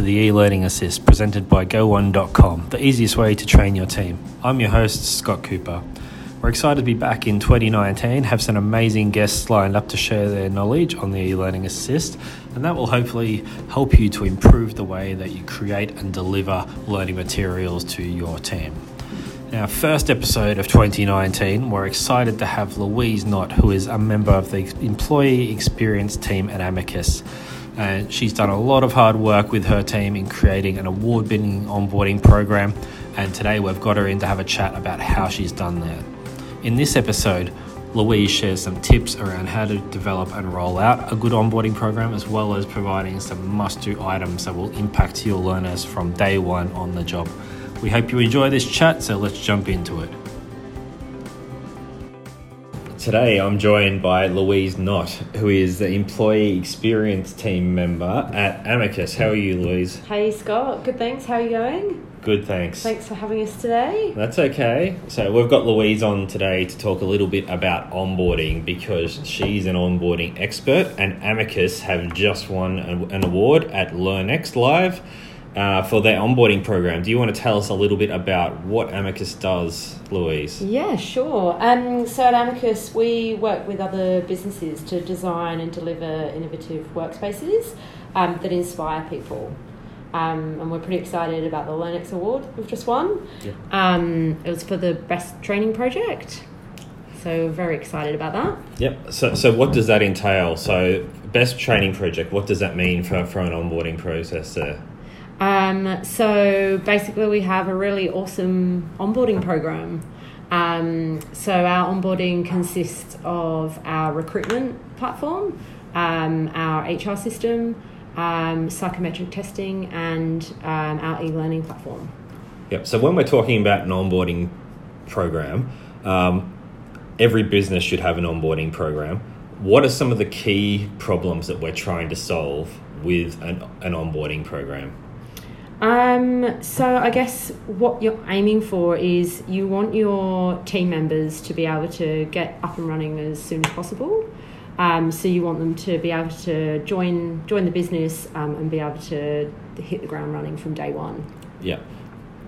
to the e-learning assist presented by go1.com, the easiest way to train your team. I'm your host Scott Cooper. We're excited to be back in 2019, have some amazing guests lined up to share their knowledge on the e-learning assist, and that will hopefully help you to improve the way that you create and deliver learning materials to your team. Now, first episode of 2019, we're excited to have Louise Nott, who is a member of the employee experience team at Amicus. And she's done a lot of hard work with her team in creating an award winning onboarding program. And today we've got her in to have a chat about how she's done that. In this episode, Louise shares some tips around how to develop and roll out a good onboarding program, as well as providing some must do items that will impact your learners from day one on the job. We hope you enjoy this chat, so let's jump into it. Today, I'm joined by Louise Nott, who is the employee experience team member at Amicus. How are you, Louise? Hey Scott, good thanks. How are you going? Good, thanks. Thanks for having us today. That's okay. So, we've got Louise on today to talk a little bit about onboarding because she's an onboarding expert, and Amicus have just won an award at LearnX Live uh, for their onboarding program. Do you want to tell us a little bit about what Amicus does, Louise? Yeah, sure. Um, so at Amicus, we work with other businesses to design and deliver innovative workspaces um, that inspire people. Um, and we're pretty excited about the LearnX Award we've just won. Yeah. Um, it was for the best training project. So very excited about that. Yep. So, so what does that entail? So best training project, what does that mean for, for an onboarding process there? Um, so basically, we have a really awesome onboarding program. Um, so our onboarding consists of our recruitment platform, um, our HR system, um, psychometric testing, and um, our e-learning platform. Yep. So when we're talking about an onboarding program, um, every business should have an onboarding program. What are some of the key problems that we're trying to solve with an, an onboarding program? Um, so I guess what you're aiming for is you want your team members to be able to get up and running as soon as possible. Um, so you want them to be able to join join the business um, and be able to hit the ground running from day one. Yeah.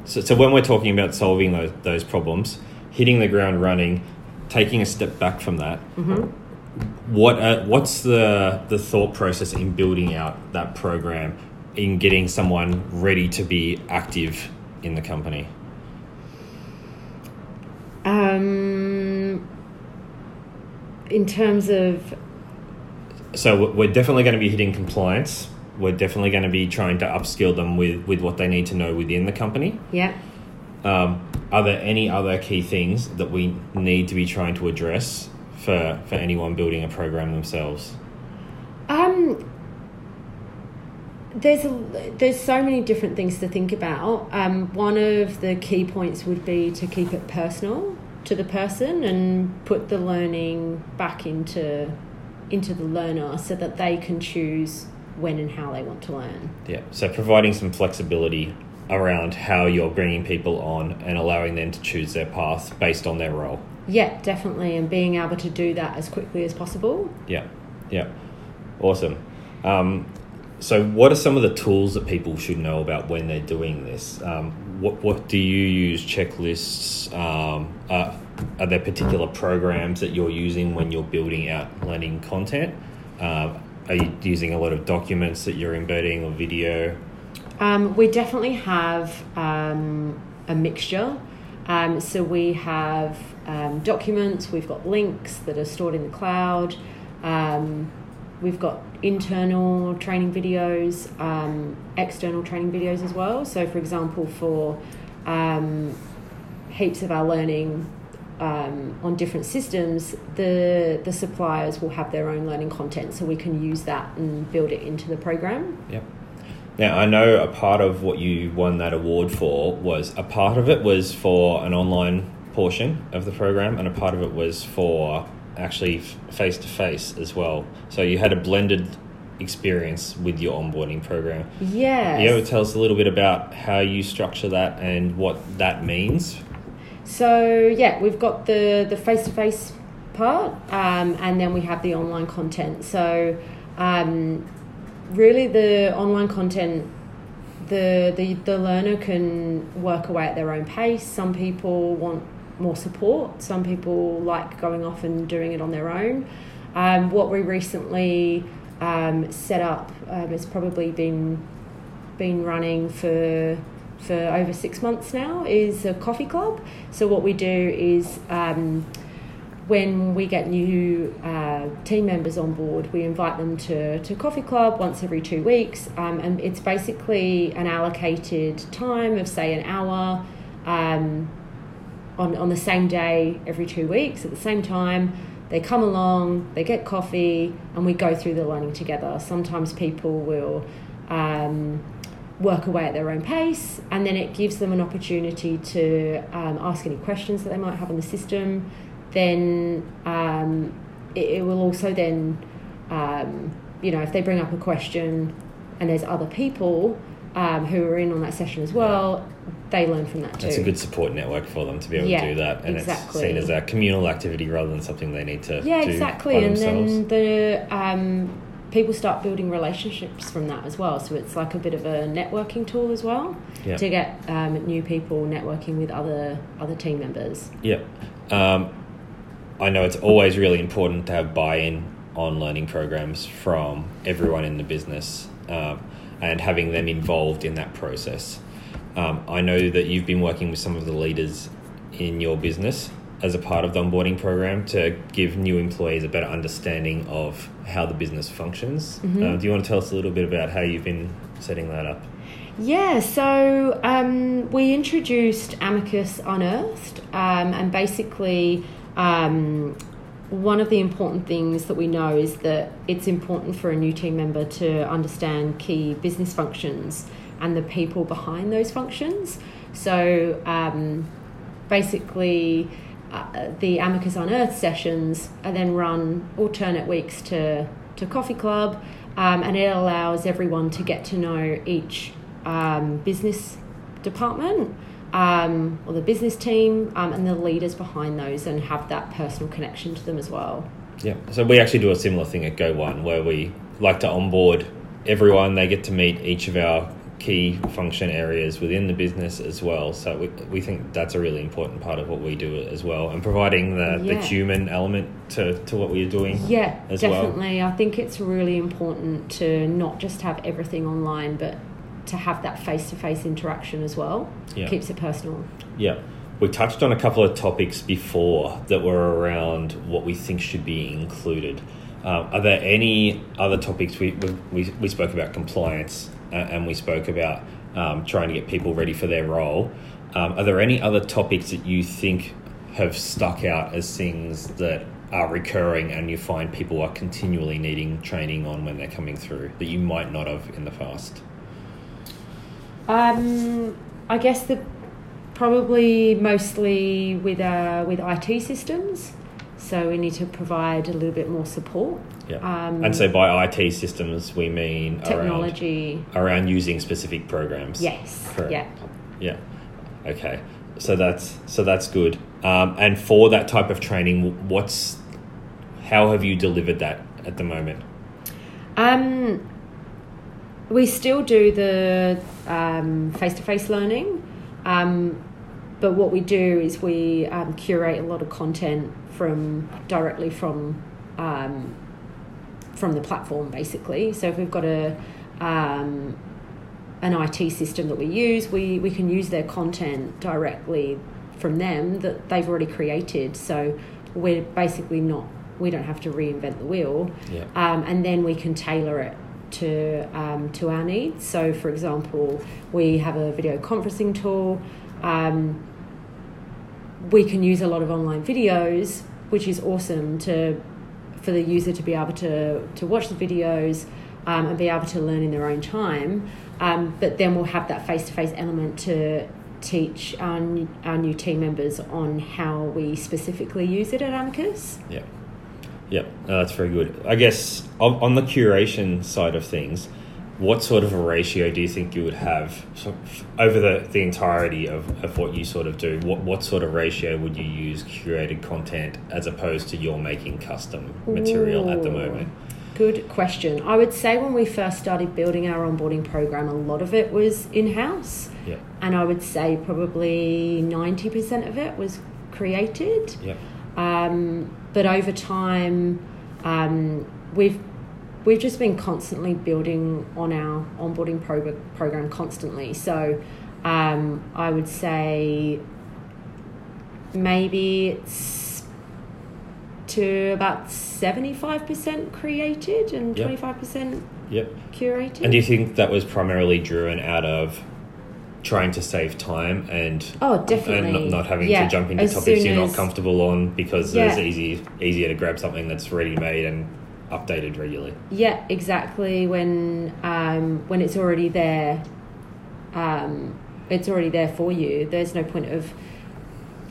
So, so when we're talking about solving those, those problems, hitting the ground running, taking a step back from that, mm-hmm. what uh, what's the the thought process in building out that program? In getting someone ready to be active in the company? Um, in terms of. So we're definitely going to be hitting compliance. We're definitely going to be trying to upskill them with, with what they need to know within the company. Yeah. Um, are there any other key things that we need to be trying to address for, for anyone building a program themselves? Um, there's a, there's so many different things to think about. Um, one of the key points would be to keep it personal to the person and put the learning back into into the learner so that they can choose when and how they want to learn. Yeah. So providing some flexibility around how you're bringing people on and allowing them to choose their path based on their role. Yeah, definitely, and being able to do that as quickly as possible. Yeah. Yeah. Awesome. Um, so, what are some of the tools that people should know about when they're doing this? Um, what what do you use? Checklists? Um, uh, are there particular programs that you're using when you're building out learning content? Uh, are you using a lot of documents that you're embedding or video? Um, we definitely have um, a mixture. Um, so we have um, documents, we've got links that are stored in the cloud. Um, We've got internal training videos, um, external training videos as well. So, for example, for um, heaps of our learning um, on different systems, the the suppliers will have their own learning content, so we can use that and build it into the program. Yep. Now I know a part of what you won that award for was a part of it was for an online portion of the program, and a part of it was for actually face to face as well. So you had a blended experience with your onboarding program. Yeah. You ever tell us a little bit about how you structure that and what that means? So yeah, we've got the the face to face part, um, and then we have the online content. So um, really the online content the, the the learner can work away at their own pace some people want more support. Some people like going off and doing it on their own. Um, what we recently um, set up um, it's probably been been running for for over six months now is a coffee club. So what we do is um, when we get new uh, team members on board, we invite them to, to coffee club once every two weeks, um, and it's basically an allocated time of say an hour um, on on the same day every two weeks at the same time. They come along, they get coffee, and we go through the learning together. Sometimes people will. Um, work away at their own pace, and then it gives them an opportunity to um, ask any questions that they might have on the system then um, it, it, will also then, um, you know, if they bring up a question and there's other people um, who are in on that session as well, they learn from that too. It's a good support network for them to be able yeah, to do that, and exactly. it's seen as a communal activity rather than something they need to. Yeah, exactly, and then the um, people start building relationships from that as well. So it's like a bit of a networking tool as well to get um, new people networking with other other team members. Yeah. Um, I know it's always really important to have buy in on learning programs from everyone in the business um, and having them involved in that process. Um, I know that you've been working with some of the leaders in your business as a part of the onboarding program to give new employees a better understanding of how the business functions. Mm-hmm. Uh, do you want to tell us a little bit about how you've been setting that up? Yeah, so um, we introduced Amicus Unearthed, um, and basically um, one of the important things that we know is that it's important for a new team member to understand key business functions and the people behind those functions. So um, basically, uh, the Amicus Unearthed sessions are then run alternate weeks to, to Coffee Club, um, and it allows everyone to get to know each um, business department um, or the business team um, and the leaders behind those and have that personal connection to them as well. Yeah, so we actually do a similar thing at Go One where we like to onboard everyone. They get to meet each of our key function areas within the business as well. So we, we think that's a really important part of what we do as well, and providing the, yeah. the human element to, to what we're doing. Yeah, definitely. Well. I think it's really important to not just have everything online, but to have that face to face interaction as well. Yeah. Keeps it personal. Yeah. We touched on a couple of topics before that were around what we think should be included. Uh, are there any other topics? We, we, we spoke about compliance uh, and we spoke about um, trying to get people ready for their role. Um, are there any other topics that you think have stuck out as things that are recurring and you find people are continually needing training on when they're coming through that you might not have in the past? Um, I guess the probably mostly with uh, with IT systems. So we need to provide a little bit more support. Yeah. Um, and so by IT systems, we mean technology around, around using specific programs. Yes. Correct. Yeah. Yeah. Okay. So that's so that's good. Um, and for that type of training, what's how have you delivered that at the moment? Um, we still do the face to face learning, um, but what we do is we um, curate a lot of content from directly from um, from the platform, basically. So if we've got a um, an IT system that we use, we, we can use their content directly from them that they've already created. So we're basically not we don't have to reinvent the wheel, yeah. um, and then we can tailor it to um, to our needs. So, for example, we have a video conferencing tool. Um, we can use a lot of online videos, which is awesome to for the user to be able to to watch the videos um, and be able to learn in their own time. Um, but then we'll have that face to face element to teach our, our new team members on how we specifically use it at Amicus. Yeah. Yeah, no, that's very good. I guess on the curation side of things, what sort of a ratio do you think you would have over the, the entirety of, of what you sort of do? What, what sort of ratio would you use curated content as opposed to you're making custom material Ooh, at the moment? good question. I would say when we first started building our onboarding program, a lot of it was in house. Yeah. And I would say probably 90% of it was created. Yeah. Um, but over time, um, we've we've just been constantly building on our onboarding pro- program constantly. So um, I would say maybe it's to about 75% created and Yep. 25% Yep. curated. And do you think that was primarily driven out of trying to save time and Oh, definitely. and not, not having Yeah, to jump into as topics you're not comfortable on because Yeah. it's easy easier to grab something that's ready made and updated regularly. Yeah, exactly. When um, when it's already there, um, it's already there for you. There's no point of,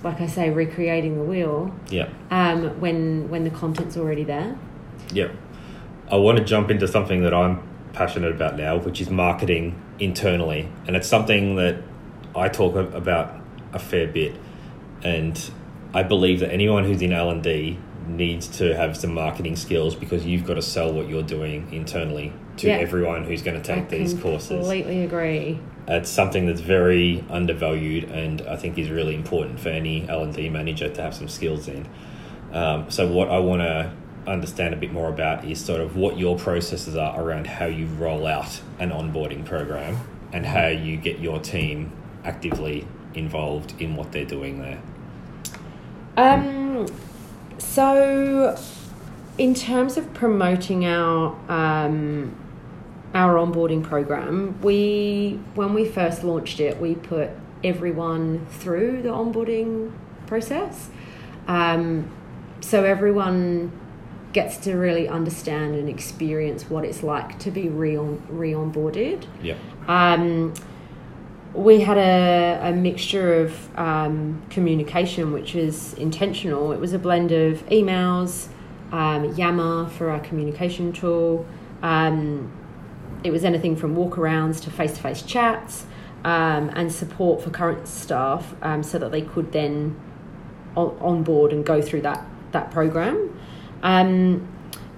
like I say, recreating the wheel Yeah. um, when when the content's already there. Yeah. I want to jump into something that I'm passionate about now, which is marketing internally. And it's something that I talk about a fair bit. And I believe that anyone who's in L&D needs to have some marketing skills because you've got to sell what you're doing internally to Yeah. everyone who's going to take I these courses. Completely agree. It's something that's very undervalued and I think is really important for any L&D manager to have some skills in. Um, so what I want to understand a bit more about is sort of what your processes are around how you roll out an onboarding program and how you get your team actively involved in what they're doing there. Um, so, in terms of promoting our um, our onboarding program, we when we first launched it, we put everyone through the onboarding process. Um, so everyone gets to really understand and experience what it's like to be re re onboarded. Yeah. Um, we had a, a mixture of um, communication, which was intentional. It was a blend of emails, um, Yammer for our communication tool. Um, it was anything from walkarounds to face to face chats um, and support for current staff um, so that they could then on, on board and go through that, that program. Um,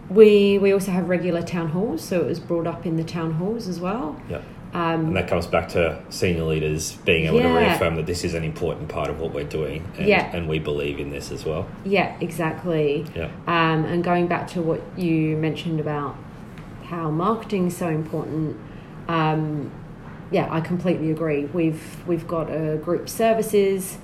we, we also have regular town halls, so it was brought up in the town halls as well. Yeah. Um, And that comes back to senior leaders being able to reaffirm that this is an important part of what we're doing and, Yeah. and we believe in this as well. Yeah, exactly. Yeah. Um, and going back to what you mentioned about how marketing is so important, um, yeah, I completely agree. We've we've got a group services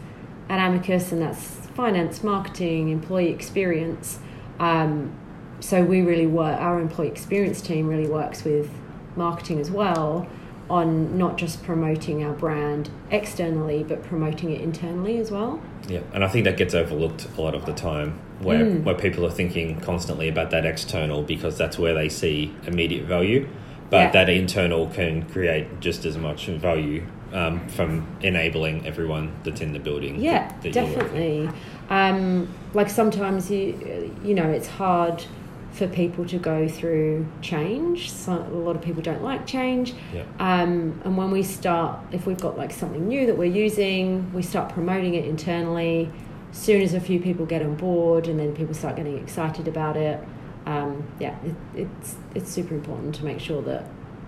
at Amicus, and that's finance, marketing, employee experience. Um, so we really work. Our employee experience team really works with marketing as well on not just promoting our brand externally, but promoting it internally as well. Yeah, and I think that gets overlooked a lot of the time, where Mm. where people are thinking constantly about that external because that's where they see immediate value, but Yeah. that internal can create just as much value um, from enabling everyone that's in the building. Yeah, that- that definitely. Um, like sometimes you, you know, it's hard for people to go through change. So a lot of people don't like change. Yeah. Um, and when we start, if we've got like something new that we're using, we start promoting it internally. Soon as a few people get on board, and then people start getting excited about it. Um, yeah, it, it's it's super important to make sure that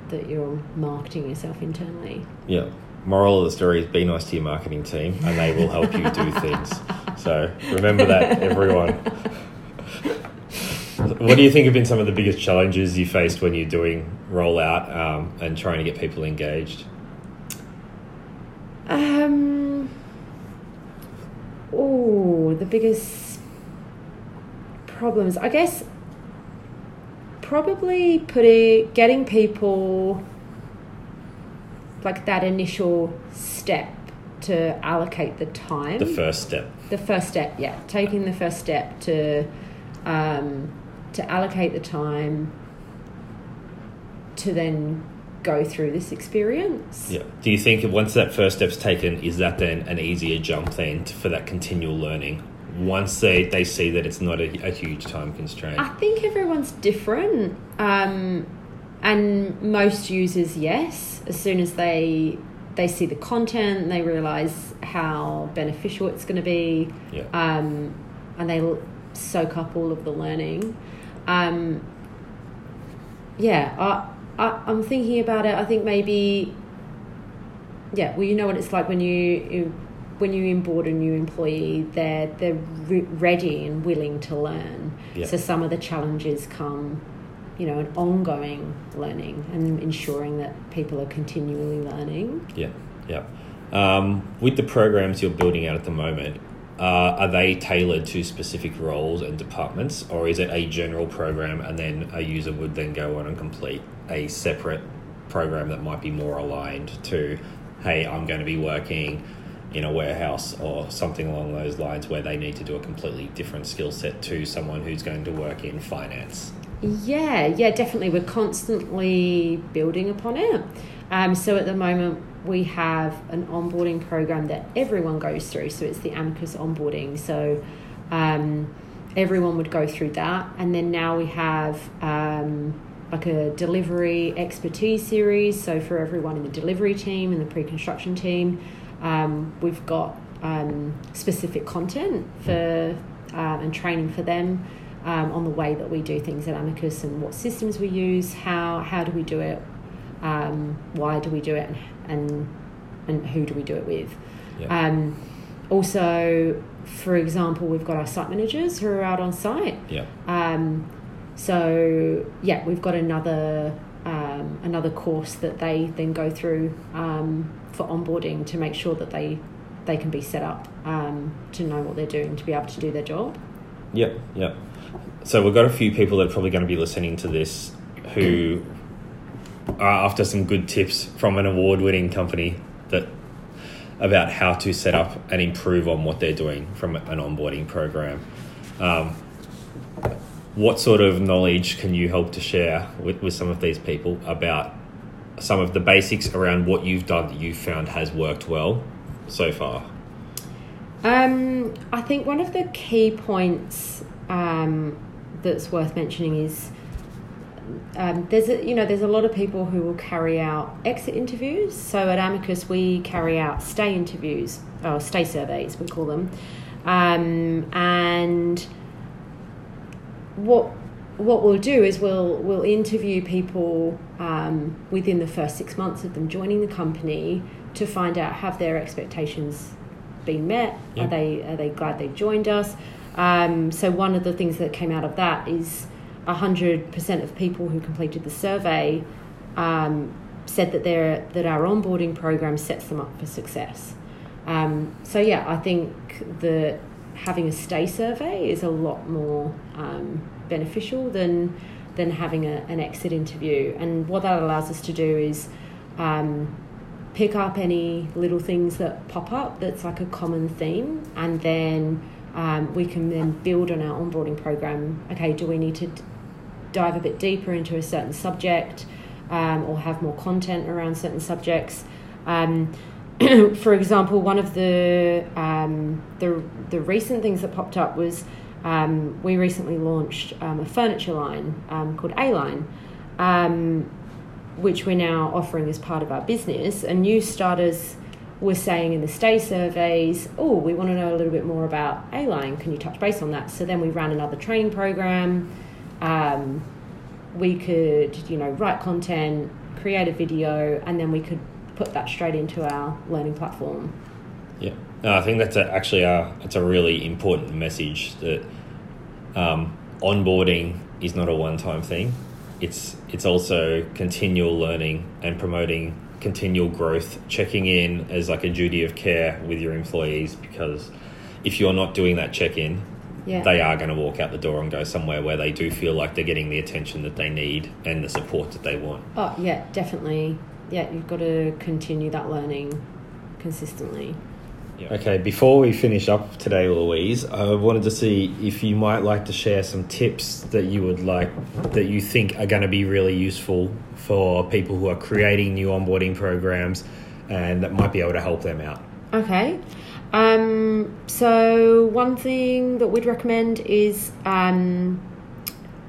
that you're marketing yourself internally. Yeah. Moral of the story is be nice to your marketing team, and they will help you do things. So remember that, everyone. What do you think have been some of the biggest challenges you faced when you're doing rollout um, and trying to get people engaged? Um. Oh, the biggest problems, I guess. Probably putting getting people like that initial step to allocate the time. The first step. The first step, yeah, taking the first step to um, to allocate the time to then go through this experience. Yeah. Do you think once that first step's taken, is that then an easier jump then for that continual learning? Once they, they see that it's not a, a huge time constraint. I think everyone's different, um, and most users, yes. As soon as they they see the content, they realize how beneficial it's going to be, Yeah. um, and they soak up all of the learning. Um, yeah, I, I I'm thinking about it. I think maybe yeah. Well, you know what it's like when you, you when you onboard a new employee, they're they're re- ready and willing to learn. Yeah. So some of the challenges come, you know, an ongoing learning and ensuring that people are continually learning. Yeah, yeah. Um, with the programs you're building out at the moment, uh, are they tailored to specific roles and departments, or is it a general program and then a user would then go on and complete a separate program that might be more aligned to, hey, I'm going to be working in a warehouse or something along those lines where they need to do a completely different skill set to someone who's going to work in finance? Yeah, yeah, definitely. We're constantly building upon it. Um, so at the moment, we have an onboarding program that everyone goes through. So it's the Amicus onboarding. So um, everyone would go through that. And then now we have um, like a delivery expertise series. So for everyone in the delivery team and the pre construction team, um, we've got um, specific content for uh, and training for them. Um, on the way that we do things at Amicus and what systems we use, how how do we do it, um, why do we do it, and, and who do we do it with. Yeah. Um, also, for example, we've got our site managers who are out on site. Yeah. Um, so yeah, we've got another um, another course that they then go through um, for onboarding to make sure that they they can be set up um, to know what they're doing to be able to do their job. Yep, yep. So we've got a few people that are probably going to be listening to this who are after some good tips from an award-winning company that about how to set up and improve on what they're doing from an onboarding program. Um, what sort of knowledge can you help to share with, with some of these people about some of the basics around what you've done that you've found has worked well so far? Um, I think one of the key points um, that's worth mentioning is um, there's a, you know there's a lot of people who will carry out exit interviews. So at Amicus we carry out stay interviews or stay surveys we call them, um, and what what we'll do is we'll we'll interview people um, within the first six months of them joining the company to find out have their expectations been met? Yeah. Are they are they glad they joined us? Um, so one of the things that came out of that is hundred percent of people who completed the survey um, said that they that our onboarding program sets them up for success. Um, so yeah, I think that having a stay survey is a lot more um, beneficial than than having a, an exit interview. And what that allows us to do is um, pick up any little things that pop up that's like a common theme, and then um, we can then build on our onboarding program. Okay, do we need to d- dive a bit deeper into a certain subject, um, or have more content around certain subjects? Um, for example, one of the um, the the recent things that popped up was um, we recently launched um, a furniture line called A Line, which we're now offering as part of our business. And new starters were saying in the stay surveys, "Oh, we want to know a little bit more about A Line. Can you touch base on that?" So then we ran another training program. Um, we could, you know, write content, create a video, and then we could put that straight into our learning platform. Yeah, no, I think that's a, actually a it's a really important message that um, onboarding is not a one time thing. It's it's also continual learning and promoting continual growth, checking in as like a duty of care with your employees because if you're not doing that check in, Yeah. they are going to walk out the door and go somewhere where they do feel like they're getting the attention that they need and the support that they want. Oh yeah, definitely. Yeah, you've got to continue that learning consistently. Okay, before we finish up today, Louise, I wanted to see if you might like to share some tips that you would like that you think are going to be really useful for people who are creating new onboarding programs and that might be able to help them out. Okay. Um, so one thing that we'd recommend is um,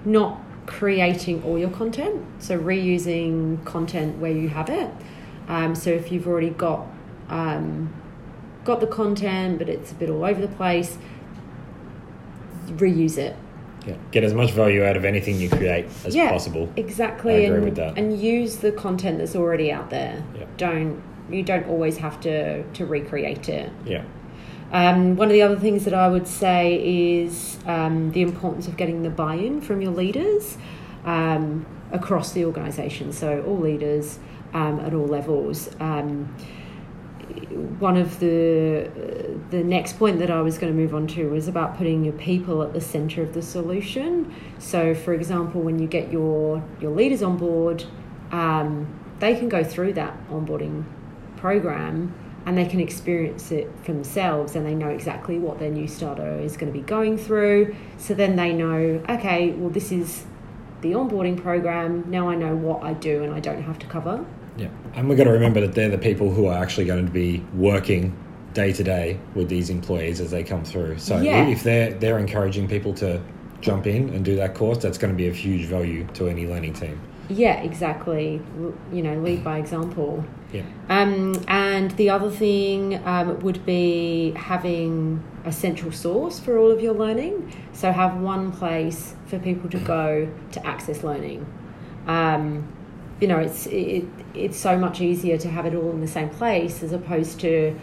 not creating all your content. So reusing content where you have it. Um, so if you've already got um, got the content, but it's a bit all over the place, reuse it. Yeah, get as much value out of anything you create as yeah, possible. Exactly. I agree and, with that. And use the content that's already out there. Yeah. Don't you don't always have to to recreate it. Yeah. Um, one of the other things that I would say is um, the importance of getting the buy-in from your leaders um, across the organisation. So all leaders um, at all levels. One of the the next point that I was going to move on to was about putting your people at the center of the solution. So, for example, when you get your your leaders on board, um, they can go through that onboarding program and they can experience it for themselves and they know exactly what their new starter is going to be going through. So then they know, okay, well, this is the onboarding program. Now I know what I do and I don't have to cover. Yeah, and we've got to remember that they're the people who are actually going to be working day to day with these employees as they come through. So Yeah. if they're they're encouraging people to jump in and do that course, that's going to be of huge value to any learning team. Yeah, exactly. You know, lead by example. Yeah, Um, and the other thing um, would be having a central source for all of your learning. So have one place for people to go to access learning. Um, you know, it's it, it's so much easier to have it all in the same place as opposed to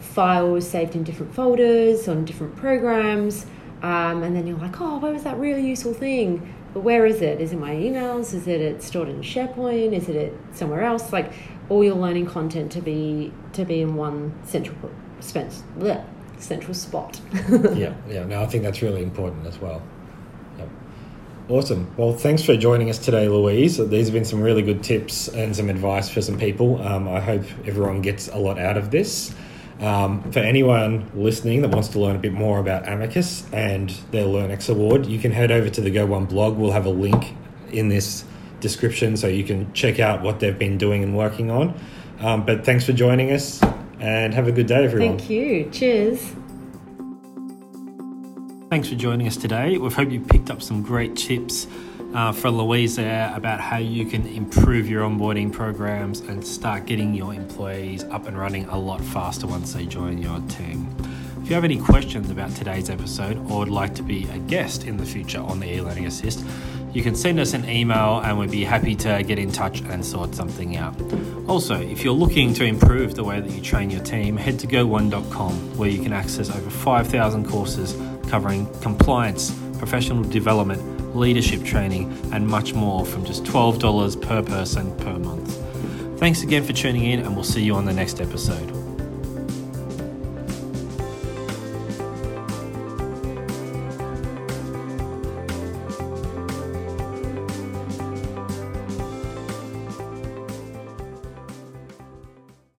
files saved in different folders on different programs. Um, and then you're like, oh, where was that really useful thing? But where is it? Is it my emails? Is it it stored in SharePoint? Is it it somewhere else? Like all your learning content to be to be in one central central spot. yeah, yeah. No, I think that's really important as well. Awesome. Well, thanks for joining us today, Louise. These have been some really good tips and some advice for some people. Um, I hope everyone gets a lot out of this. Um, for anyone listening that wants to learn a bit more about Amicus and their LearnX award, you can head over to the Go One blog. We'll have a link in this description so you can check out what they've been doing and working on. Um, but thanks for joining us and have a good day, everyone. Thank you. Cheers. Thanks for joining us today. We hope you picked up some great tips uh, for Louise there about how you can improve your onboarding programs and start getting your employees up and running a lot faster once they join your team. If you have any questions about today's episode or would like to be a guest in the future on the e-learning assist, you can send us an email and we'd be happy to get in touch and sort something out. Also, if you're looking to improve the way that you train your team, head to go1.com where you can access over 5,000 courses covering compliance, professional development, leadership training, and much more from just $12 per person per month. Thanks again for tuning in, and we'll see you on the next episode.